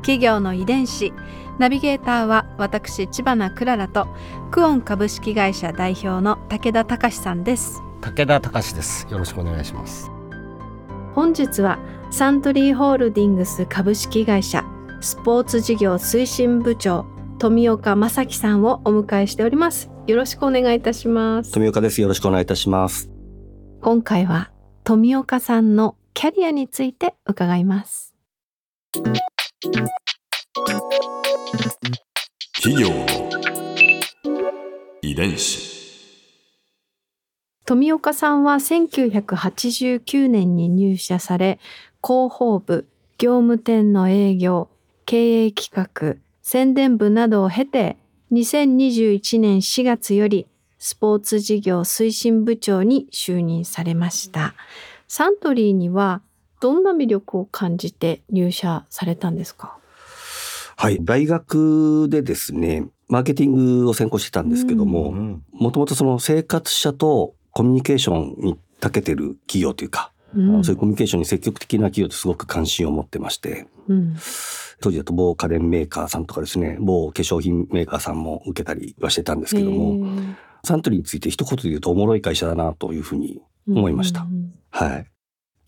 企業の遺伝子。ナビゲーターは私千葉なクララとクオン株式会社代表の武田隆さんです。武田隆です。よろしくお願いします。本日はサントリーホールディングス株式会社スポーツ事業推進部長富岡正樹さんをお迎えしております。よろしくお願いいたします。富岡です。よろしくお願いいたします。今回は富岡さんのキャリアについて伺います企業の遺伝子。富岡さんは1989年に入社され広報部業務店の営業経営企画宣伝部などを経て2021年4月よりスポーツ事業推進部長に就任されましたサントリーにはどんな魅力を感じて入社されたんですか？はい大学でですねマーケティングを専攻してたんですけどももともとその生活者とコミュニケーションに長けてる企業というか、うん、そういうコミュニケーションに積極的な企業ってすごく関心を持ってまして、うん、当時だと某家電メーカーさんとかですね某化粧品メーカーさんも受けたりはしてたんですけどもサントリーについて一言で言うとおもろい会社だなというふうに思いました。はい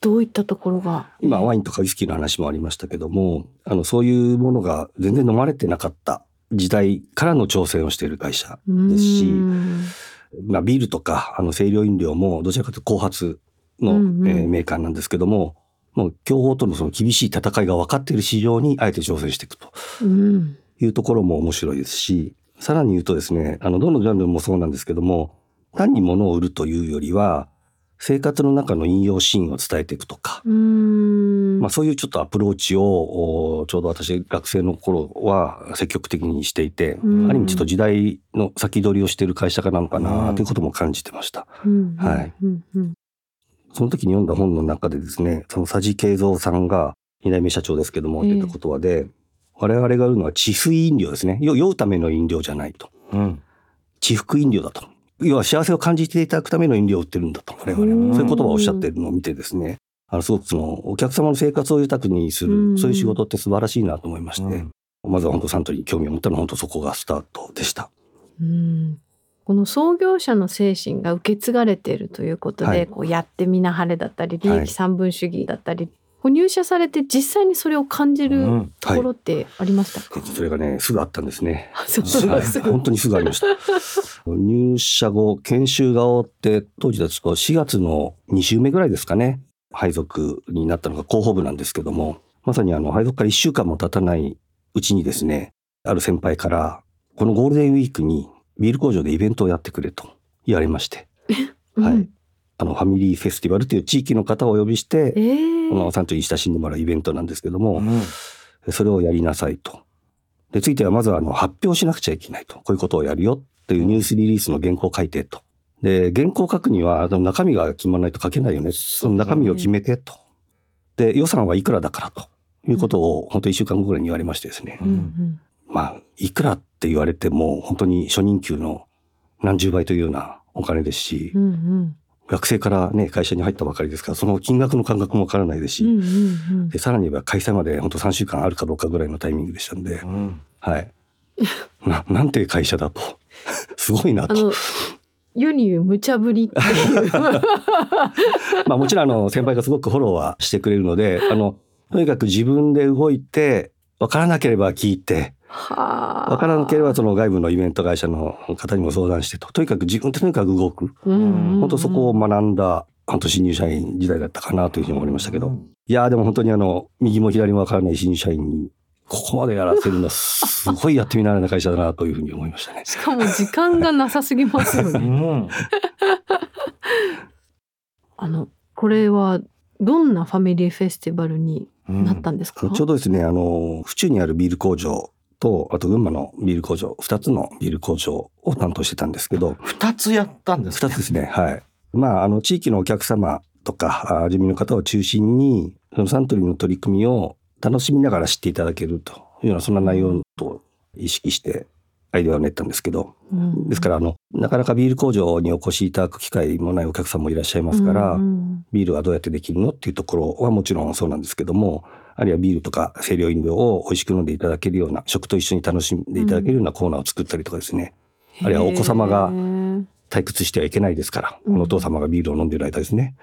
どういったところが？今ワインとかウイスキーの話もありましたけどもあのそういうものが全然飲まれてなかった時代からの挑戦をしている会社ですし、まあ、ビールとかあの清涼飲料もどちらかというと後発の、うんうん、えー、メーカーなんですけどももう競合とのその厳しい戦いが分かっている市場にあえて挑戦していくと。いうところも面白いですし、うん、さらに言うとですねあのどのジャンルもそうなんですけども単に物を売るというよりは生活の中の引用シーンを伝えていくとか、まあ、そういうちょっとアプローチをちょうど私学生の頃は積極的にしていて、ある意味ちょっと時代の先取りをしている会社なのかなということも感じてました。はい。その時に読んだ本の中でですね、その佐治慶三さんが二代目社長ですけども、言った言葉で、我々が売るのは治水飲料ですね。酔うための飲料じゃないと。うん、治福飲料だと。要は幸せを感じていただくための飲料を売ってるんだと我々はそういう言葉をおっしゃってるのを見てですね。あのすごくそのお客様の生活を豊かにするそういう仕事って素晴らしいなと思いましてまずは本当サントリーに興味を持ったのは本当そこがスタートでした。うん。この創業者の精神が受け継がれているということで、はい、こうやってみなはれだったり利益三分主義だったり、はい、入社されて実際にそれを感じるところってありました？か、うんはい、それがねすぐあったんですね。そうはい、本当にすぐありました。入社後研修が終わって当時だと4月の2週目ぐらいですかね。配属になったのが広報部なんですけどもまさにあの配属から1週間も経たないうちにですねある先輩からこのゴールデンウィークにビール工場でイベントをやってくれと言われまして、うん、はい、あのファミリーフェスティバルという地域の方をお呼びして、えー、このサントリーに親しんでもらうイベントなんですけども、うん、それをやりなさいと。でついてはまずはあの発表しなくちゃいけないと。こういうことをやるよっていうニュースリリースの原稿を書いてと。で原稿を書くには中身が決まらないと書けないよね。その中身を決めてと。で予算はいくらだからと。いうことを本当1週間後ぐらいに言われましてですね、うんうん、まあいくらって言われても本当に初任給の何十倍というようなお金ですし、うんうん、学生からね会社に入ったばかりですからその金額の感覚もわからないですし、うんうんうん、でさらに言えば開催まで本当3週間あるかどうかぐらいのタイミングでしたんで、うん、はい。ななんていう会社だと。すごいなと。世に言う無茶ぶりっていう。まあもちろんあの先輩がすごくフォローはしてくれるのであのとにかく自分で動いて分からなければ聞いて分からなければその外部のイベント会社の方にも相談してと。とにかく自分でとにかく動く、うん本当そこを学んだ半年新入社員時代だったかなというふうに思いましたけど、いやでも本当にあの右も左も分からない新入社員にここまでやらせるのはすごいやってみらな会社だなというふうに思いましたね。しかも時間がなさすぎますよね。うん。あのこれはどんなファミリーフェスティバルになったんですか、ちょうどですねあの府中にあるビール工場とあと群馬のビール工場2つのビール工場を担当してたんですけど二つやったんですか2つですねはい。まああの地域のお客様とかあ住民の方を中心にそのサントリーの取り組みを楽しみながら知っていただけるというようなそんな内容と意識してアイデアを練ったんですけどうん。ですからあのなかなかビール工場にお越しいただく機会もないお客さんもいらっしゃいますから、うんうんビールはどうやってできるのっていうところはもちろんそうなんですけどもあるいはビールとか清涼飲料を美味しく飲んでいただけるような食と一緒に楽しんでいただけるようなコーナーを作ったりとかですね、あるいはお子様が退屈してはいけないですから、うん。お父様がビールを飲んでいる間ですね。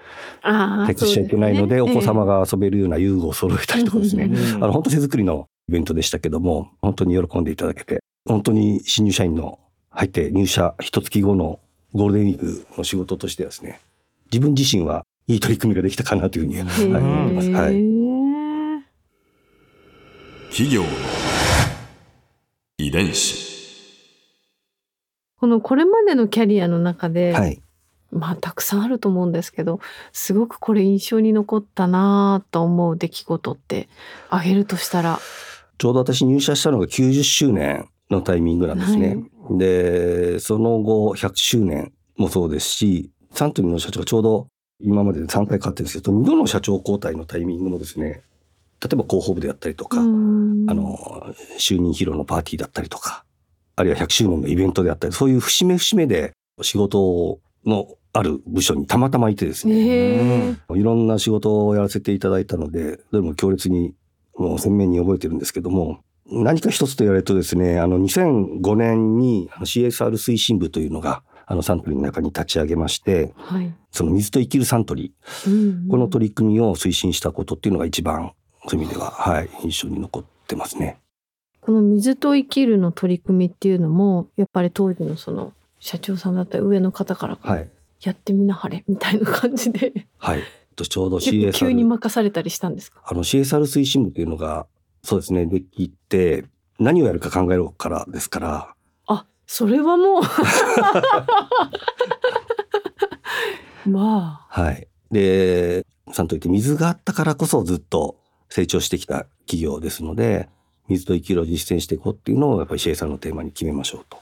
退屈しちゃいけないのでね。お子様が遊べるような遊具を揃えたりとかですね、うん。あの本当手作りのイベントでしたけども本当に喜んでいただけて本当に新入社員の入って入社一月後のゴールデンウィークの仕事としてはですね自分自身はいい取り組みができたかなというふうに、へはい、思います。はい。ー企業の遺伝子。このこれまでのキャリアの中で、はい。まあたくさんあると思うんですけどすごくこれ印象に残ったなと思う出来事ってあげるとしたら。ちょうど私入社したのが90周年のタイミングなんですね。で、その後100周年もそうですし、サントリーの社長がちょうど今までで3回変わってるんですけど、2度の社長交代のタイミングもですね、例えば広報部であったりとか、うん。あの、就任披露のパーティーだったりとか、あるいは100周年のイベントであったり、そういう節目節目で仕事のある部署にたまたまいてですね、いろんな仕事をやらせていただいたので、どれも強烈にもう鮮明に覚えてるんですけども、何か一つと言われるとですね、あの2005年に CSR 推進部というのがあのサントリーの中に立ち上げまして、はい、その水と生きるサントリうんー、この取り組みを推進したことっていうのが一番そういう意味では、はい、印象に残ってますね。この水と生きるの取り組みっていうのもやっぱり当時のその社長さんだったり上の方からはい。やってみなはれみたいな感じではい。とちょうど結構 急に CSR、任されたりしたんですか？あの CSR 推進部というのが、そうですね、できて、何をやるか考えろからですから、あそれはもう。まあ。はい。で、さんといって水があったからこそずっと成長してきた企業ですので、水と生きるを実践していこうっていうのをやっぱり CSR のテーマに決めましょうと。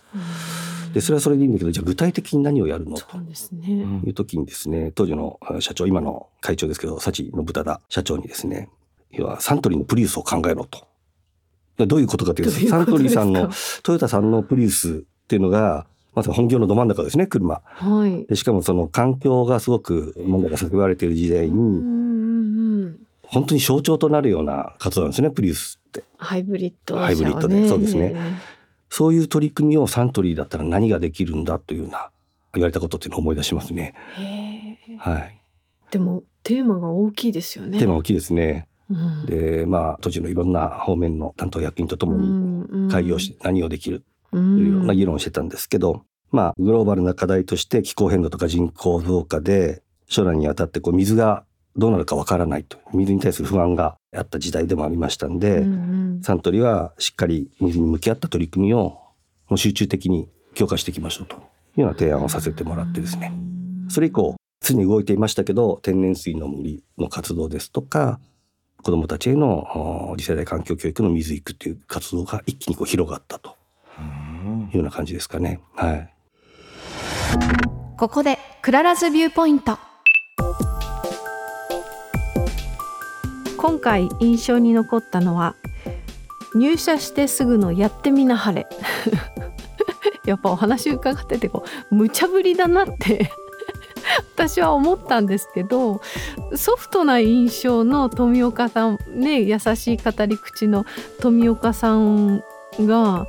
で、それはそれでいいんだけど、じゃあ具体的に何をやるのと。そうですね、いう時にですね、当時の社長、今の会長ですけど、幸信忠社長にですね、要はサントリーのプリウスを考えろと。でどういうことかというと、サントリーさんの、トヨタさんのプリウスっていうのが、まず本業のど真ん中ですね、車。はいでしかもその環境がすごく問題が叫ばれている時代に、本当に象徴となるような活動なんですね、プリウスって。ハイブリッド車をハイブリッドでそうですねそういう取り組みをサントリーだったら何ができるんだというような言われたことっていうのを思い出しますね。へえはい。でもテーマが大きいですよねテーマ大きいですね。うん。で、まあ、当時のいろんな方面の担当役員とともに会議をして何をできる？とというような議論をしてたんですけど、まあ、グローバルな課題として気候変動とか人口増加で将来にあたってこう水がどうなるかわからないと。水に対する不安があった時代でもありましたんで、サントリーはしっかり水に向き合った取り組みをもう集中的に強化していきましょうと。いうような提案をさせてもらってですね。それ以降常に動いていましたけど天然水の森の活動ですとか子どもたちへのお次世代環境教育の水育という活動が一気にこう広がったと。いうような感じですかね。はい。ここで Clara's viewpoint。今回印象に残ったのは入社してすぐのやってみなはれ。やっぱお話伺っててこう無茶ぶりだなって私は思ったんですけどソフトな印象の富岡さんね優しい語り口の富岡さんが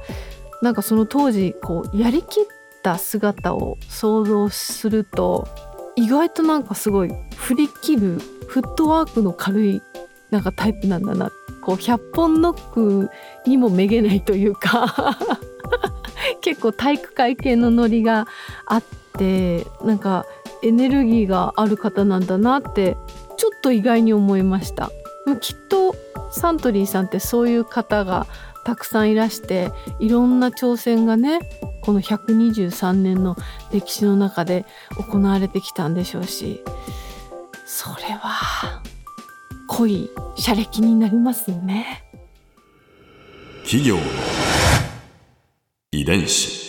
なんかその当時こうやりきった姿を想像すると意外となんかすごい振り切るフットワークの軽いなんかタイプなんだな。こう100本ノックにもめげないというか 結構体育会系のノリがあってなんかエネルギーがある方なんだなってちょっと意外に思いました。きっとサントリーさんってそういう方がたくさんいらしていろんな挑戦がねこの123年の歴史の中で行われてきたんでしょうしそれは濃い車歴になりますよね企業遺伝子